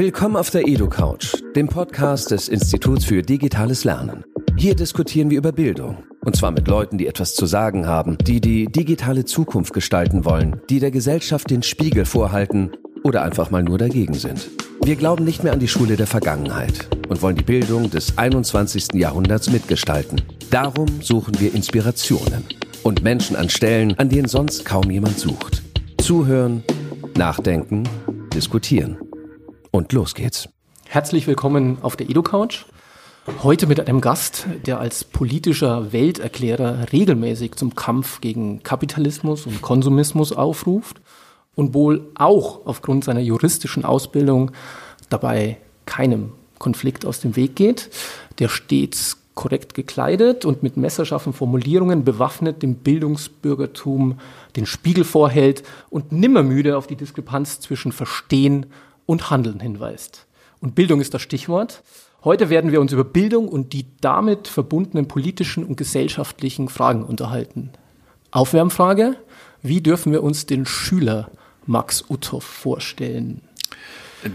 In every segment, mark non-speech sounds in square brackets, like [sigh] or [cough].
Willkommen auf der EduCouch, dem Podcast des Instituts für digitales Lernen. Hier diskutieren wir über Bildung. Und zwar mit Leuten, die etwas zu sagen haben, die die digitale Zukunft gestalten wollen, die der Gesellschaft den Spiegel vorhalten oder einfach mal nur dagegen sind. Wir glauben nicht mehr an die Schule der Vergangenheit und wollen die Bildung des 21. Jahrhunderts mitgestalten. Darum suchen wir Inspirationen und Menschen an Stellen, an denen sonst kaum jemand sucht. Zuhören, nachdenken, diskutieren. Und los geht's. Herzlich willkommen auf der EduCouch. Heute mit einem Gast, der als politischer Welterklärer regelmäßig zum Kampf gegen Kapitalismus und Konsumismus aufruft und wohl auch aufgrund seiner juristischen Ausbildung dabei keinem Konflikt aus dem Weg geht, der stets korrekt gekleidet und mit messerscharfen Formulierungen bewaffnet dem Bildungsbürgertum den Spiegel vorhält und nimmermüde auf die Diskrepanz zwischen Verstehen und Handeln hinweist. Und Bildung ist das Stichwort. Heute werden wir uns über Bildung und die damit verbundenen politischen und gesellschaftlichen Fragen unterhalten. Aufwärmfrage, wie dürfen wir uns den Schüler Max Uthoff vorstellen?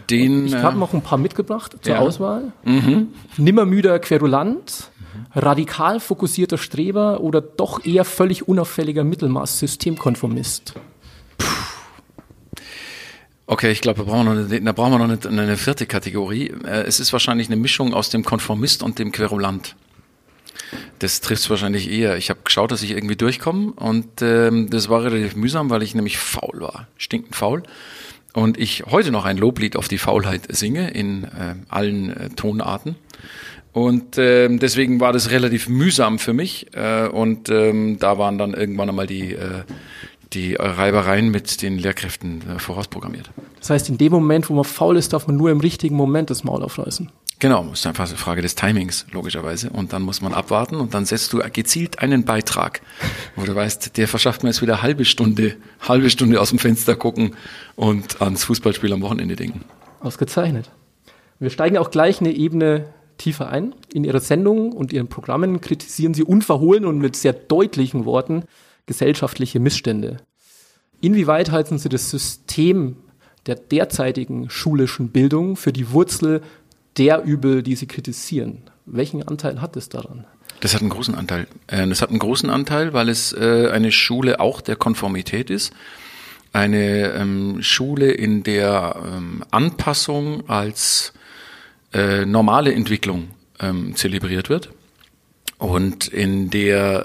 Den, ich habe äh, noch ein paar mitgebracht zur ja. Auswahl. Mhm. Nimmermüder Querulant, radikal fokussierter Streber oder doch eher völlig unauffälliger Mittelmaß-Systemkonformist? Okay, ich glaube, da brauchen wir noch eine, da brauchen wir noch eine, eine vierte Kategorie. Äh, Es ist wahrscheinlich eine Mischung aus dem Konformist und dem Querulant. Das trifft es wahrscheinlich eher. Ich habe geschaut, dass ich irgendwie durchkomme und ähm, das war relativ mühsam, weil ich nämlich faul war, stinkend faul. Und ich heute noch ein Loblied auf die Faulheit singe in äh, allen äh, Tonarten. Und ähm, deswegen war das relativ mühsam für mich. Äh, und ähm, da waren dann irgendwann einmal die, äh, die Reibereien mit den Lehrkräften äh, vorausprogrammiert. Das heißt, in dem Moment, wo man faul ist, darf man nur im richtigen Moment das Maul aufreißen. Genau, ist einfach eine Frage des Timings, logischerweise. Und dann muss man abwarten und dann setzt du gezielt einen Beitrag, wo du weißt, der verschafft mir jetzt wieder halbe Stunde, halbe Stunde aus dem Fenster gucken und ans Fußballspiel am Wochenende denken. Ausgezeichnet. Wir steigen auch gleich eine Ebene tiefer ein. In Ihrer Sendung und Ihren Programmen kritisieren Sie unverhohlen und mit sehr deutlichen Worten gesellschaftliche Missstände. Inwieweit halten Sie das System der derzeitigen schulischen Bildung für die Wurzel der Übel, die Sie kritisieren? Welchen Anteil hat es daran? Das hat einen großen Anteil. Äh, Das hat einen großen Anteil, weil es äh, eine Schule auch der Konformität ist. Eine ähm, Schule, in der ähm, Anpassung als äh, normale Entwicklung ähm, zelebriert wird und in der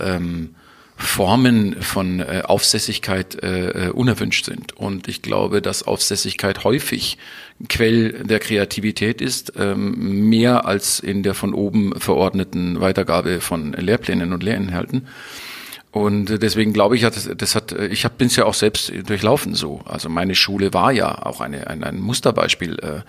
Formen von äh, Aufsässigkeit äh, äh, unerwünscht sind. Und ich glaube, dass Aufsässigkeit häufig Quell der Kreativität ist, ähm, mehr als in der von oben verordneten Weitergabe von Lehrplänen und Lehrinhalten. Und deswegen glaube ich, das, hat, ich bin es ja auch selbst durchlaufen so. Also meine Schule war ja auch eine, ein, ein Musterbeispiel äh,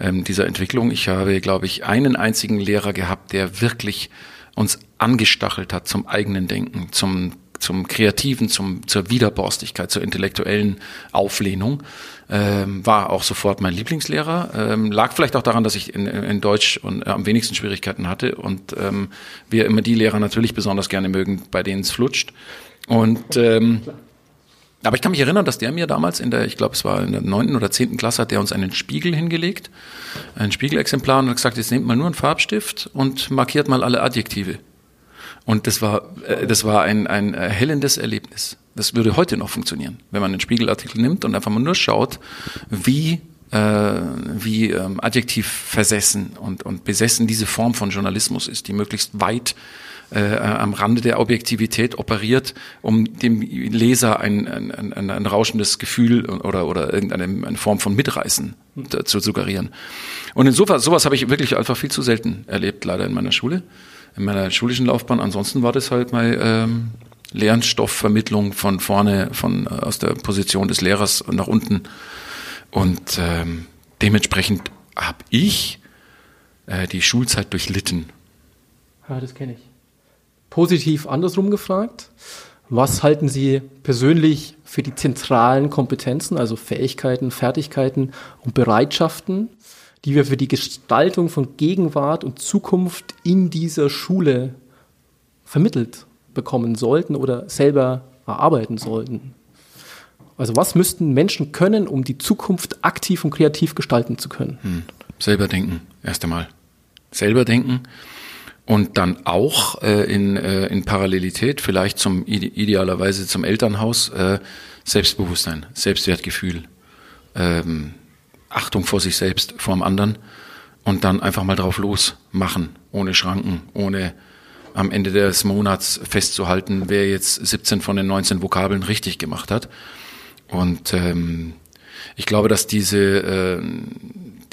ähm, dieser Entwicklung. Ich habe, glaube ich, einen einzigen Lehrer gehabt, der wirklich uns angestachelt hat zum eigenen Denken, zum zum Kreativen, zum, zur Widerborstigkeit, zur intellektuellen Auflehnung. Ähm, war auch sofort mein Lieblingslehrer. Ähm, lag vielleicht auch daran, dass ich in, in Deutsch und, äh, am wenigsten Schwierigkeiten hatte und ähm, wir immer die Lehrer natürlich besonders gerne mögen, bei denen es flutscht. Und ähm, aber ich kann mich erinnern, dass der mir damals in der, ich glaube, es war in der neunten oder zehnten Klasse, hat der uns einen Spiegel hingelegt, ein Spiegelexemplar und hat gesagt, jetzt nehmt mal nur einen Farbstift und markiert mal alle Adjektive. Und das war, äh, das war ein, ein erhellendes Erlebnis. Das würde heute noch funktionieren, wenn man einen Spiegelartikel nimmt und einfach mal nur schaut, wie äh, wie ähm, adjektiv versessen und, und besessen diese Form von Journalismus ist, die möglichst weit äh, am Rande der Objektivität operiert, um dem Leser ein, ein, ein, ein rauschendes Gefühl oder, oder irgendeine eine Form von Mitreißen zu suggerieren. Und insofern, sowas habe ich wirklich einfach viel zu selten erlebt, leider in meiner Schule, in meiner schulischen Laufbahn. Ansonsten war das halt mal ähm, Lernstoffvermittlung von vorne, von aus der Position des Lehrers nach unten. Und ähm, dementsprechend habe ich äh, die Schulzeit durchlitten. Ja, das kenne ich. Positiv andersrum gefragt. Was halten Sie persönlich für die zentralen Kompetenzen, also Fähigkeiten, Fertigkeiten und Bereitschaften, die wir für die Gestaltung von Gegenwart und Zukunft in dieser Schule vermittelt bekommen sollten oder selber erarbeiten sollten? Also was müssten Menschen können, um die Zukunft aktiv und kreativ gestalten zu können? Hm. Selber denken, erst einmal. Selber denken und dann auch äh, in, äh, in Parallelität vielleicht zum idealerweise zum Elternhaus äh, Selbstbewusstsein, Selbstwertgefühl, ähm, Achtung vor sich selbst, vor dem anderen und dann einfach mal drauf losmachen, ohne Schranken, ohne am Ende des Monats festzuhalten, wer jetzt 17 von den 19 Vokabeln richtig gemacht hat. Und ähm, ich glaube, dass diese äh,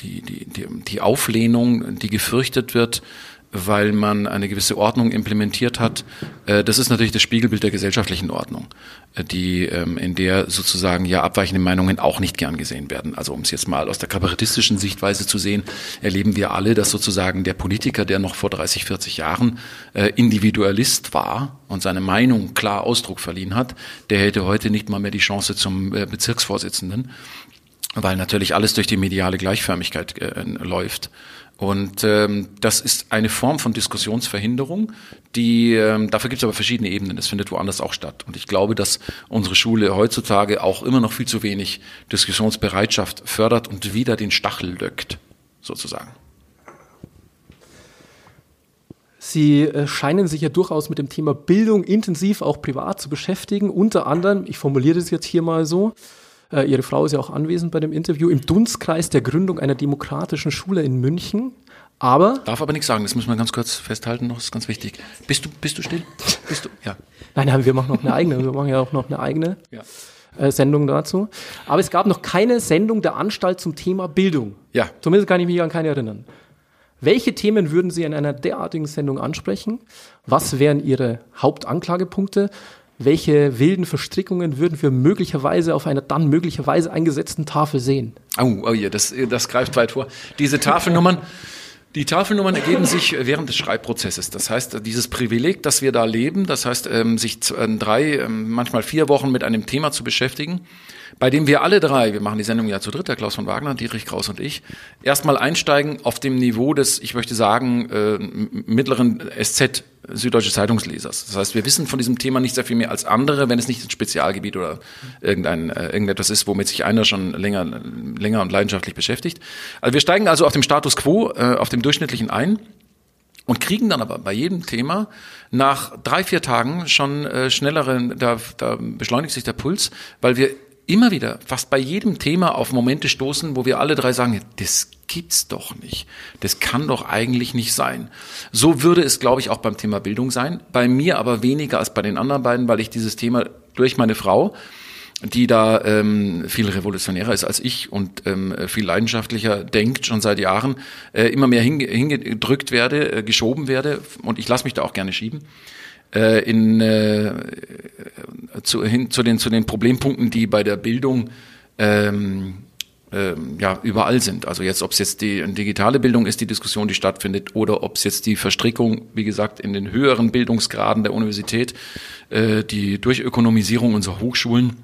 die, die, die, die Auflehnung, die gefürchtet wird, weil man eine gewisse Ordnung implementiert hat. Äh, das ist natürlich das Spiegelbild der gesellschaftlichen Ordnung, äh, die, ähm, in der sozusagen ja abweichende Meinungen auch nicht gern gesehen werden. Also um es jetzt mal aus der kabarettistischen Sichtweise zu sehen, erleben wir alle, dass sozusagen der Politiker, der noch vor 30, 40 Jahren äh, Individualist war und seine Meinung klar Ausdruck verliehen hat, der hätte heute nicht mal mehr die Chance zum Bezirksvorsitzenden weil natürlich alles durch die mediale Gleichförmigkeit äh, läuft. Und ähm, das ist eine Form von Diskussionsverhinderung, die ähm, dafür gibt es aber verschiedene Ebenen. Das findet woanders auch statt. Und ich glaube, dass unsere Schule heutzutage auch immer noch viel zu wenig Diskussionsbereitschaft fördert und wieder den Stachel löckt, sozusagen. Sie äh, scheinen sich ja durchaus mit dem Thema Bildung intensiv auch privat zu beschäftigen. Unter anderem, ich formuliere das jetzt hier mal so, äh, ihre Frau ist ja auch anwesend bei dem Interview, im Dunstkreis der Gründung einer demokratischen Schule in München. Aber. Darf aber nichts sagen, das muss man ganz kurz festhalten, noch, das ist ganz wichtig. Bist du, bist du still? Bist du? Ja. Nein, nein, wir machen noch eine eigene, wir machen ja auch noch eine eigene ja. äh, Sendung dazu. Aber es gab noch keine Sendung der Anstalt zum Thema Bildung. Ja. Zumindest kann ich mich an keine erinnern. Welche Themen würden Sie in einer derartigen Sendung ansprechen? Was wären Ihre Hauptanklagepunkte? Welche wilden Verstrickungen würden wir möglicherweise auf einer dann möglicherweise eingesetzten Tafel sehen? Oh, oh ja, das, das greift weit vor. Diese Tafelnummern, die Tafelnummern ergeben sich während des Schreibprozesses. Das heißt, dieses Privileg, das wir da leben, das heißt, ähm, sich drei, ähm, manchmal vier Wochen mit einem Thema zu beschäftigen, bei dem wir alle drei, wir machen die Sendung ja zu dritt, der Klaus von Wagner, Dietrich Kraus und ich, erstmal einsteigen auf dem Niveau des, ich möchte sagen, äh, mittleren SZ Süddeutsche Zeitungslesers. Das heißt, wir wissen von diesem Thema nicht sehr viel mehr als andere, wenn es nicht ein Spezialgebiet oder irgendein, äh, irgendetwas ist, womit sich einer schon länger, länger und leidenschaftlich beschäftigt. Also wir steigen also auf dem Status quo, äh, auf dem durchschnittlichen ein und kriegen dann aber bei jedem Thema nach drei, vier Tagen schon äh, schnellere, da, da beschleunigt sich der Puls, weil wir immer wieder, fast bei jedem Thema auf Momente stoßen, wo wir alle drei sagen, das gibt's doch nicht. Das kann doch eigentlich nicht sein. So würde es, glaube ich, auch beim Thema Bildung sein. Bei mir aber weniger als bei den anderen beiden, weil ich dieses Thema durch meine Frau, die da ähm, viel revolutionärer ist als ich und ähm, viel leidenschaftlicher denkt schon seit Jahren, äh, immer mehr hinge hingedrückt werde, äh, geschoben werde und ich lasse mich da auch gerne schieben äh, in, äh, zu, hin, zu, den, zu den Problempunkten, die bei der Bildung ähm, ähm, ja, überall sind. Also jetzt, ob es jetzt die digitale Bildung ist, die Diskussion, die stattfindet, oder ob es jetzt die Verstrickung, wie gesagt, in den höheren Bildungsgraden der Universität, äh, die Durchökonomisierung unserer Hochschulen,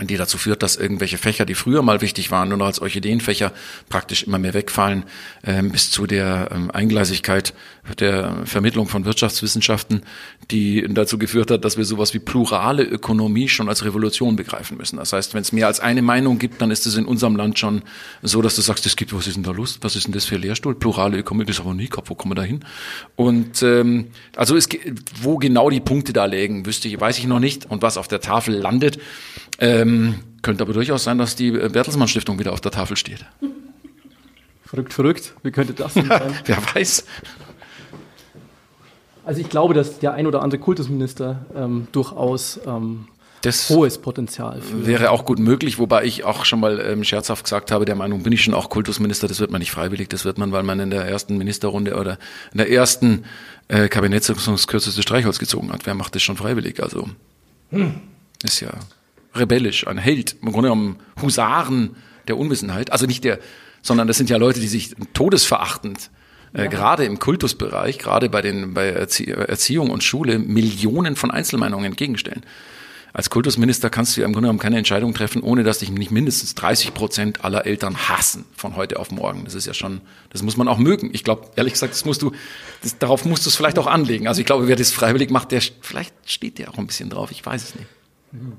die dazu führt, dass irgendwelche Fächer, die früher mal wichtig waren, nur noch als Orchideenfächer praktisch immer mehr wegfallen, ähm, bis zu der ähm, Eingleisigkeit der Vermittlung von Wirtschaftswissenschaften, die dazu geführt hat, dass wir sowas wie plurale Ökonomie schon als Revolution begreifen müssen. Das heißt, wenn es mehr als eine Meinung gibt, dann ist es in unserem Land schon so, dass du sagst, es gibt, was ist denn da Lust? Was ist denn das für Lehrstuhl? Plurale Ökonomie, das ist aber nie gehabt, wo kommen wir da hin? Und ähm, also es, wo genau die Punkte da liegen, wüsste ich, weiß ich noch nicht. Und was auf der Tafel landet, ähm, könnte aber durchaus sein, dass die Bertelsmann Stiftung wieder auf der Tafel steht. [laughs] Verrückt, verrückt. Wie könnte das denn [laughs] sein? Wer weiß. Also ich glaube, dass der ein oder andere Kultusminister ähm, durchaus ähm, das hohes Potenzial für wäre auch gut möglich, wobei ich auch schon mal ähm, scherzhaft gesagt habe, der Meinung bin ich schon auch Kultusminister, das wird man nicht freiwillig, das wird man, weil man in der ersten Ministerrunde oder in der ersten äh, Kabinettssitzung das kürzeste Streichholz gezogen hat. Wer macht das schon freiwillig? Also hm. ist ja rebellisch, ein Held, im Grunde genommen Husaren der Unwissenheit. Also nicht der, sondern das sind ja Leute, die sich todesverachtend äh, ja. gerade im Kultusbereich, gerade bei den bei Erzie Erziehung und Schule Millionen von Einzelmeinungen entgegenstellen. Als Kultusminister kannst du ja im Grunde genommen keine Entscheidung treffen, ohne dass dich nicht mindestens 30 Prozent aller Eltern hassen von heute auf morgen. Das ist ja schon, das muss man auch mögen. Ich glaube, ehrlich gesagt, das musst du, das, darauf musst du es vielleicht auch anlegen. Also ich glaube, wer das freiwillig macht, der vielleicht steht der auch ein bisschen drauf. Ich weiß es nicht. Mhm.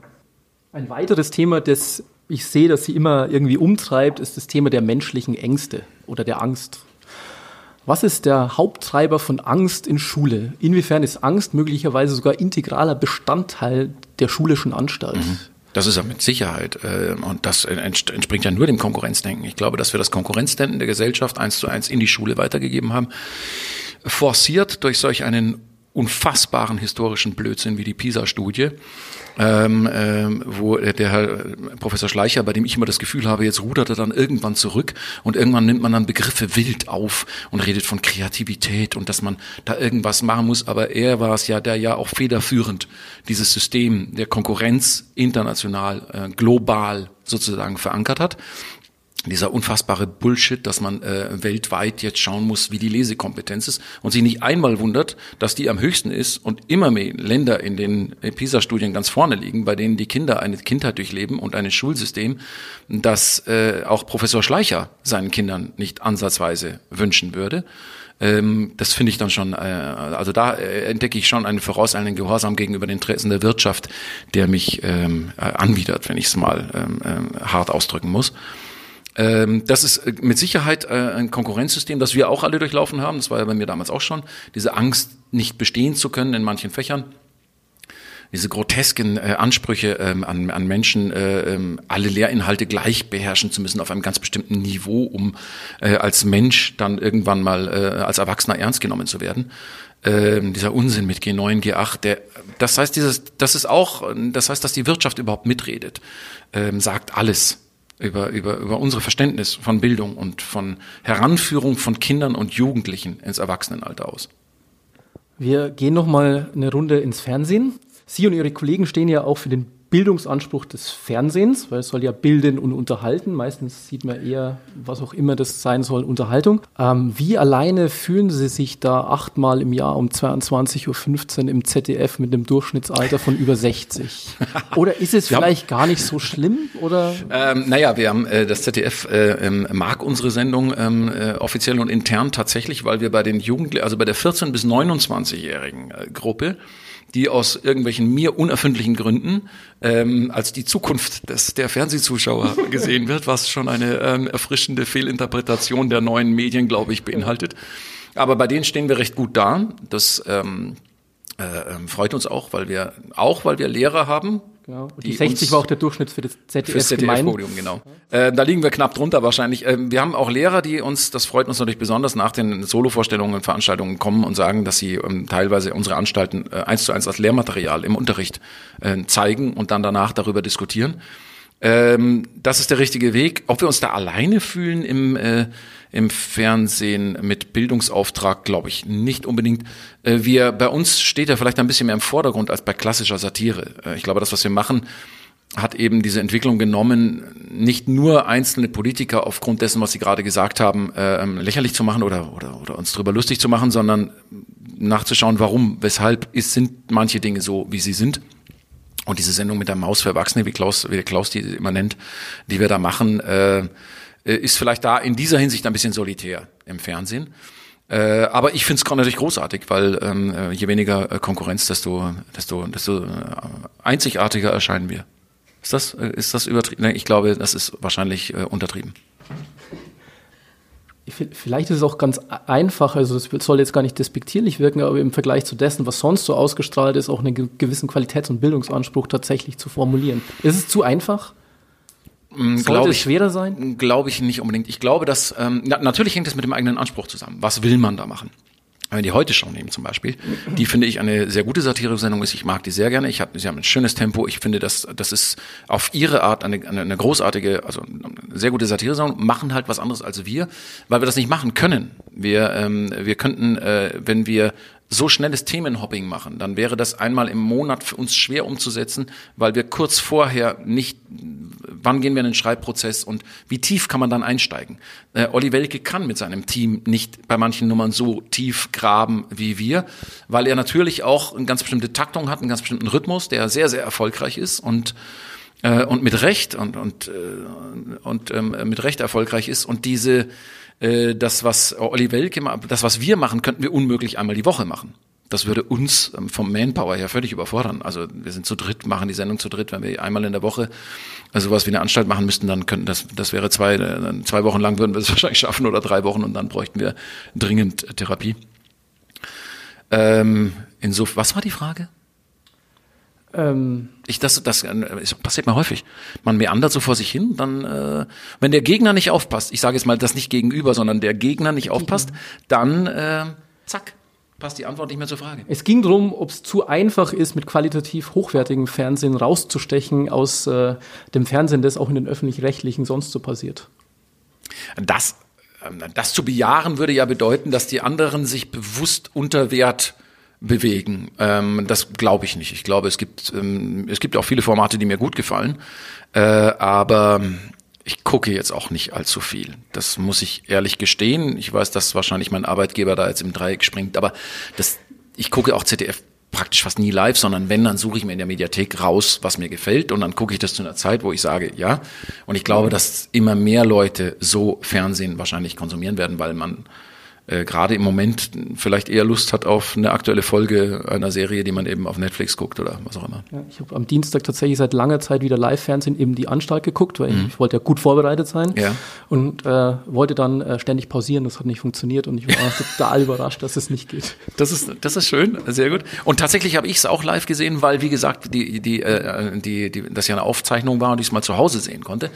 Ein weiteres Thema, das ich sehe, dass sie immer irgendwie umtreibt, ist das Thema der menschlichen Ängste oder der Angst. Was ist der Haupttreiber von Angst in Schule? Inwiefern ist Angst möglicherweise sogar integraler Bestandteil der schulischen Anstalt? Mhm. Das ist ja mit Sicherheit. Äh, und das entspringt ja nur dem Konkurrenzdenken. Ich glaube, dass wir das Konkurrenzdenken der Gesellschaft eins zu eins in die Schule weitergegeben haben. Forciert durch solch einen unfassbaren historischen Blödsinn wie die PISA-Studie, ähm, ähm, wo der Herr Professor Schleicher, bei dem ich immer das Gefühl habe, jetzt rudert er dann irgendwann zurück und irgendwann nimmt man dann Begriffe wild auf und redet von Kreativität und dass man da irgendwas machen muss. Aber er war es ja, der ja auch federführend dieses System der Konkurrenz international, äh, global sozusagen verankert hat dieser unfassbare Bullshit, dass man äh, weltweit jetzt schauen muss, wie die Lesekompetenz ist und sich nicht einmal wundert, dass die am höchsten ist und immer mehr Länder in den PISA-Studien ganz vorne liegen, bei denen die Kinder eine Kindheit durchleben und ein Schulsystem, das äh, auch Professor Schleicher seinen Kindern nicht ansatzweise wünschen würde. Ähm, das finde ich dann schon, äh, also da äh, entdecke ich schon einen vorauseilenden Gehorsam gegenüber den Interessen der Wirtschaft, der mich ähm, äh, anwidert, wenn ich es mal ähm, äh, hart ausdrücken muss. Ähm, das ist äh, mit Sicherheit äh, ein Konkurrenzsystem, das wir auch alle durchlaufen haben. Das war ja bei mir damals auch schon. Diese Angst, nicht bestehen zu können in manchen Fächern. Diese grotesken äh, Ansprüche ähm, an, Menschen, äh, ähm, alle Lehrinhalte gleich beherrschen zu müssen auf einem ganz bestimmten Niveau, um als Mensch dann irgendwann mal als Erwachsener ernst genommen zu werden. Ähm, dieser Unsinn mit G9, G8, der, das heißt, dieses, das ist auch, das heißt, dass die Wirtschaft überhaupt mitredet, ähm, sagt alles über, über, über unsere Verständnis von Bildung und von Heranführung von Kindern und Jugendlichen ins Erwachsenenalter aus. Wir gehen noch mal eine Runde ins Fernsehen. Sie und Ihre Kollegen stehen ja auch für den Bildungsanspruch des Fernsehens, weil es soll ja bilden und unterhalten. Meistens sieht man eher, was auch immer das sein soll, Unterhaltung. Ähm, wie alleine fühlen Sie sich da achtmal im Jahr um 22.15 Uhr im ZDF mit einem Durchschnittsalter von über 60? [laughs] Oder ist es vielleicht gar nicht so schlimm? Oder? Ähm, naja, wir haben äh, das ZDF äh, ähm, mag unsere Sendung ähm, äh, offiziell und intern tatsächlich, weil wir bei den Jugendlichen, also bei der 14- bis 29-jährigen äh, Gruppe, die aus irgendwelchen mir unerfindlichen Gründen ähm, als die Zukunft des, der Fernsehzuschauer [laughs] gesehen wird, was schon eine ähm, erfrischende Fehlinterpretation der neuen Medien, glaube ich, beinhaltet. Aber bei denen stehen wir recht gut da. Das ähm, äh, ähm, freut uns auch, weil wir auch, weil wir Lehrer haben, Genau. Und die, die 60 war auch der Durchschnitt für das ZDF. ZDF-Podium, genau. Äh, da liegen wir knapp drunter wahrscheinlich. Äh, wir haben auch Lehrer, die uns, das freut uns natürlich besonders, nach den Solo-Vorstellungen und Veranstaltungen kommen und sagen, dass sie ähm, teilweise unsere Anstalten äh, eins zu eins als Lehrmaterial im Unterricht äh, zeigen und dann danach darüber diskutieren. Ähm, das ist der richtige Weg. Ob wir uns da alleine fühlen im äh, im Fernsehen mit Bildungsauftrag, glaube ich, nicht unbedingt. Äh, wir, bei uns steht er vielleicht ein bisschen mehr im Vordergrund als bei klassischer Satire. Äh, ich glaube, das, was wir machen, hat eben diese Entwicklung genommen, nicht nur einzelne Politiker aufgrund dessen, was sie gerade gesagt haben, äh, lächerlich zu machen oder, oder, oder uns drüber lustig zu machen, sondern nachzuschauen, warum, weshalb ist, sind manche Dinge so, wie sie sind. Und diese Sendung mit der Maus für Erwachsene, wie Klaus, wie Klaus die immer nennt, die wir da machen, äh, ist vielleicht da in dieser Hinsicht ein bisschen solitär im Fernsehen. Äh, aber ich finde es natürlich großartig, weil ähm, äh, je weniger äh, Konkurrenz, desto, desto, desto äh, einzigartiger erscheinen wir. Ist das, ist das übertrieben? Ich glaube, das ist wahrscheinlich äh, untertrieben. Vielleicht ist es auch ganz einfach, also es soll jetzt gar nicht despektierlich wirken, aber im Vergleich zu dessen, was sonst so ausgestrahlt ist, auch einen gewissen Qualitäts- und Bildungsanspruch tatsächlich zu formulieren. Ist es zu einfach? Mm, Sollte es schwerer sein? Glaube ich nicht unbedingt. Ich glaube, dass ähm, na, natürlich hängt es mit dem eigenen Anspruch zusammen. Was will man da machen? Wenn die heute schon nehmen zum Beispiel, die finde ich eine sehr gute Satire-Sendung ist. Ich mag die sehr gerne. Ich hab, sie haben ein schönes Tempo. Ich finde, dass das ist auf ihre Art eine, eine, eine großartige, also eine sehr gute Satire-Sendung. Machen halt was anderes als wir, weil wir das nicht machen können. Wir ähm, wir könnten, äh, wenn wir so schnelles Themenhopping machen, dann wäre das einmal im Monat für uns schwer umzusetzen, weil wir kurz vorher nicht, wann gehen wir in den Schreibprozess und wie tief kann man dann einsteigen. Äh, Olli Welke kann mit seinem Team nicht bei manchen Nummern so tief graben wie wir, weil er natürlich auch eine ganz bestimmte Taktung hat, einen ganz bestimmten Rhythmus, der sehr, sehr erfolgreich ist und äh, und mit Recht und und äh, und ähm, mit Recht erfolgreich ist und diese äh, das, was Olli Welke, das, was wir machen, könnten wir unmöglich einmal die Woche machen. das würde uns ähm, vom Manpower her völlig überfordern. Also wir sind zu dritt, machen die Sendung zu dritt, wenn wir einmal in der Woche also was wie eine Anstalt machen müssten, dann könnten das, das wäre zwei, äh, zwei Wochen lang würden wir es [laughs] wahrscheinlich schaffen oder drei Wochen und dann bräuchten wir dringend Therapie. Ähm, insof was war die Frage? Ähm, ich, das, das, äh, das passiert mir häufig. Man meandert so vor sich hin, dann, äh, wenn der Gegner nicht aufpasst, ich sage jetzt mal das nicht gegenüber, sondern der Gegner nicht aufpasst, dann äh, zack, passt die Antwort nicht mehr zur Frage. Es ging darum, ob es zu einfach ist, mit qualitativ hochwertigem Fernsehen rauszustechen aus äh, dem Fernsehen, das auch in den öffentlich-rechtlichen sonst so passiert. Das, äh, das zu bejahen würde ja bedeuten, dass die anderen sich bewusst unter Wert bewegen. Ähm, das glaube ich nicht. Ich glaube, es gibt ähm, es gibt auch viele Formate, die mir gut gefallen, äh, aber ich gucke jetzt auch nicht allzu viel. Das muss ich ehrlich gestehen. Ich weiß, dass wahrscheinlich mein Arbeitgeber da jetzt im Dreieck springt, aber das ich gucke auch ZDF praktisch fast nie live, sondern wenn, dann suche ich mir in der Mediathek raus, was mir gefällt und dann gucke ich das zu einer Zeit, wo ich sage, ja. Und ich glaube, dass immer mehr Leute so Fernsehen wahrscheinlich konsumieren werden, weil man äh, gerade im Moment vielleicht eher Lust hat auf eine aktuelle Folge einer Serie, die man eben auf Netflix guckt oder was auch immer. Ja, ich habe am Dienstag tatsächlich seit langer Zeit wieder Live-Fernsehen eben die Anstalt geguckt, weil mhm. ich, ich, wollte ja gut vorbereitet sein ja. und äh, wollte dann äh, ständig pausieren. Das hat nicht funktioniert und ich war total [laughs] überrascht, dass es nicht geht. Das ist, das ist schön, sehr gut. Und tatsächlich habe ich es auch live gesehen, weil, wie gesagt, die, die, äh, die, die, das ja eine Aufzeichnung war und ich es mal zu Hause sehen konnte.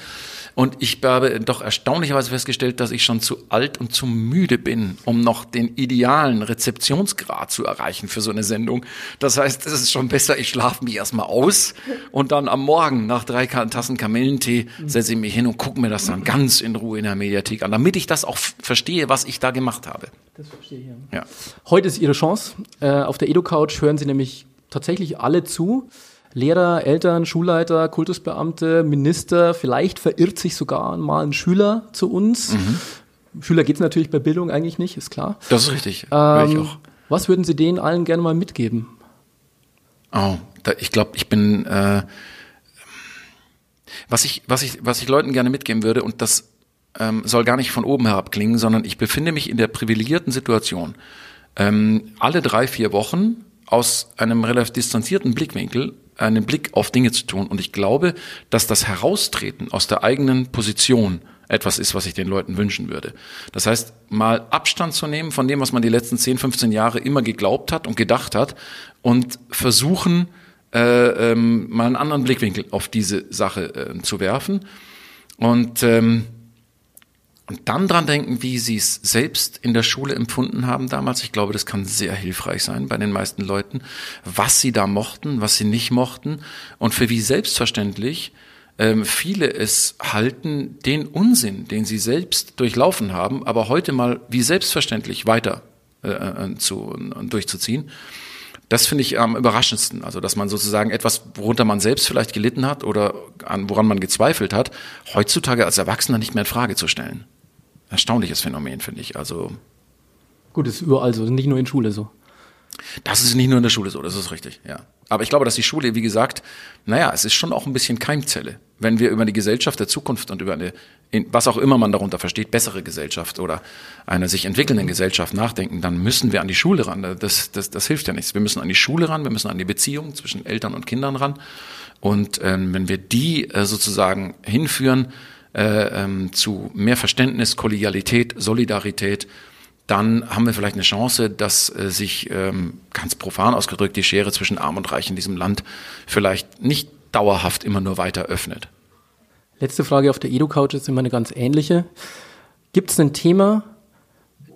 Und ich habe doch erstaunlicherweise festgestellt, dass ich schon zu alt und zu müde bin, um noch den idealen Rezeptionsgrad zu erreichen für so eine Sendung. Das heißt, es ist schon besser, ich schlafe mich erstmal aus und dann am Morgen nach drei Tassen Kamillentee setze ich mich hin und gucke mir das dann ganz in Ruhe in der Mediathek an, damit ich das auch verstehe, was ich da gemacht habe. Das verstehe ich. Ja. ja. Heute ist Ihre Chance. Äh, auf der Edo-Couch hören Sie nämlich tatsächlich alle zu. Lehrer, Eltern, Schulleiter, Kultusbeamte, Minister, vielleicht verirrt sich sogar mal ein Schüler zu uns. Mhm. Schüler geht es natürlich bei Bildung eigentlich nicht, ist klar. Das ist richtig. Ähm, was würden Sie denen allen gerne mal mitgeben? Oh, da, ich glaube, ich bin äh, was ich was ich was ich Leuten gerne mitgeben würde und das ähm, soll gar nicht von oben herab klingen, sondern ich befinde mich in der privilegierten Situation. Ähm, alle drei vier Wochen aus einem relativ distanzierten Blickwinkel einen Blick auf Dinge zu tun. Und ich glaube, dass das Heraustreten aus der eigenen Position etwas ist, was ich den Leuten wünschen würde. Das heißt, mal Abstand zu nehmen von dem, was man die letzten 10, 15 Jahre immer geglaubt hat und gedacht hat und versuchen, äh, ähm, mal einen anderen Blickwinkel auf diese Sache äh, zu werfen. Und ähm, und dann dran denken, wie sie es selbst in der Schule empfunden haben damals. Ich glaube, das kann sehr hilfreich sein bei den meisten Leuten, was sie da mochten, was sie nicht mochten und für wie selbstverständlich ähm, viele es halten, den Unsinn, den sie selbst durchlaufen haben, aber heute mal wie selbstverständlich weiter äh, äh zu, äh, durchzuziehen. Das finde ich am überraschendsten. Also, dass man sozusagen etwas, worunter man selbst vielleicht gelitten hat oder an, woran man gezweifelt hat, heutzutage als Erwachsener nicht mehr in Frage zu stellen erstaunliches Phänomen, finde ich. Also Gut, ist überall so, nicht nur in Schule so. Das ist nicht nur in der Schule so, das ist richtig, ja. Aber ich glaube, dass die Schule, wie gesagt, naja, es ist schon auch ein bisschen Keimzelle. Wenn wir über die Gesellschaft der Zukunft und über eine, was auch immer man darunter versteht, bessere Gesellschaft oder eine sich entwickelnde Gesellschaft nachdenken, dann müssen wir an die Schule ran. Das, das, das hilft ja nichts. Wir müssen an die Schule ran, wir müssen an die Beziehung zwischen Eltern und Kindern ran. Und ähm, wenn wir die äh, sozusagen hinführen, äh, ähm, zu mehr Verständnis, Kollegialität, Solidarität, dann haben wir vielleicht eine Chance, dass äh, sich ähm, ganz profan ausgedrückt die Schere zwischen Arm und Reich in diesem Land vielleicht nicht dauerhaft immer nur weiter öffnet. Letzte Frage auf der Edu-Couch ist immer eine ganz ähnliche. Gibt es ein Thema,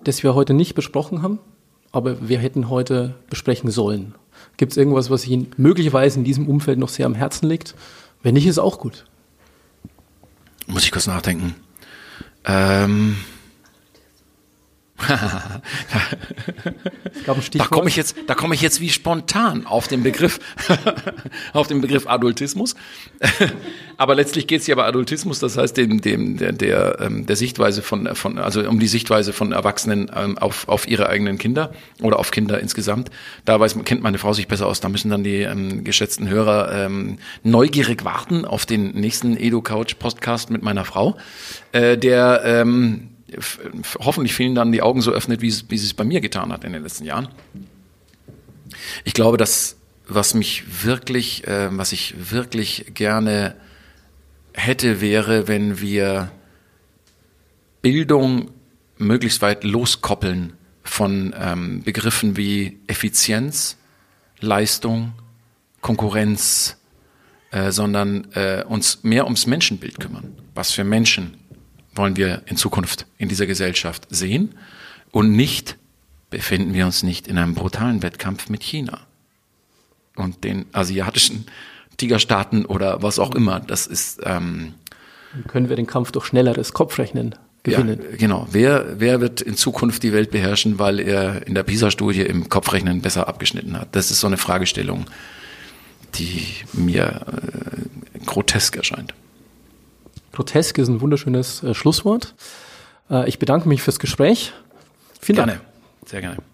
das wir heute nicht besprochen haben, aber wir hätten heute besprechen sollen? Gibt es irgendwas, was Ihnen möglicherweise in diesem Umfeld noch sehr am Herzen liegt? Wenn nicht, ist auch gut. Muss ich kurz nachdenken. Ähm. Da komme ich jetzt, da komme ich jetzt wie spontan auf den Begriff, [laughs] auf den Begriff Adultismus. aber letztlich geht es ja bei Adultismus, das heißt dem, dem der, der, ähm, der Sichtweise von, von, also um die Sichtweise von Erwachsenen ähm, auf, auf ihre eigenen Kinder oder auf Kinder insgesamt. Da weiß, kennt meine Frau sich besser aus. Da müssen dann die ähm, geschätzten Hörer ähm, neugierig warten auf den nächsten Edu Couch Podcast mit meiner Frau, äh, der ähm, hoffentlich vielen dann die Augen so öffnet, wie, es, es bei mir getan hat in den letzten Jahren. Ich glaube, dass was mich wirklich, äh, was ich wirklich gerne hätte, wäre, wenn wir Bildung möglichst weit loskoppeln von ähm, Begriffen wie Effizienz, Leistung, Konkurrenz, äh, sondern äh, uns mehr ums Menschenbild kümmern. Was für Menschen wollen wir in Zukunft in dieser Gesellschaft sehen? Und nicht befinden wir uns nicht in einem brutalen Wettkampf mit China und den asiatischen Tigerstaaten oder was auch immer. Das ist ähm, können wir den Kampf durch schnelleres Kopfrechnen gewinnen. Ja, genau. Wer, wer wird in Zukunft die Welt beherrschen, weil er in der PISA-Studie im Kopfrechnen besser abgeschnitten hat? Das ist so eine Fragestellung, die mir äh, grotesk erscheint. Grotesk ist ein wunderschönes äh, Schlusswort. Äh, ich bedanke mich fürs Gespräch. Vielen gerne. Dank. Sehr gerne.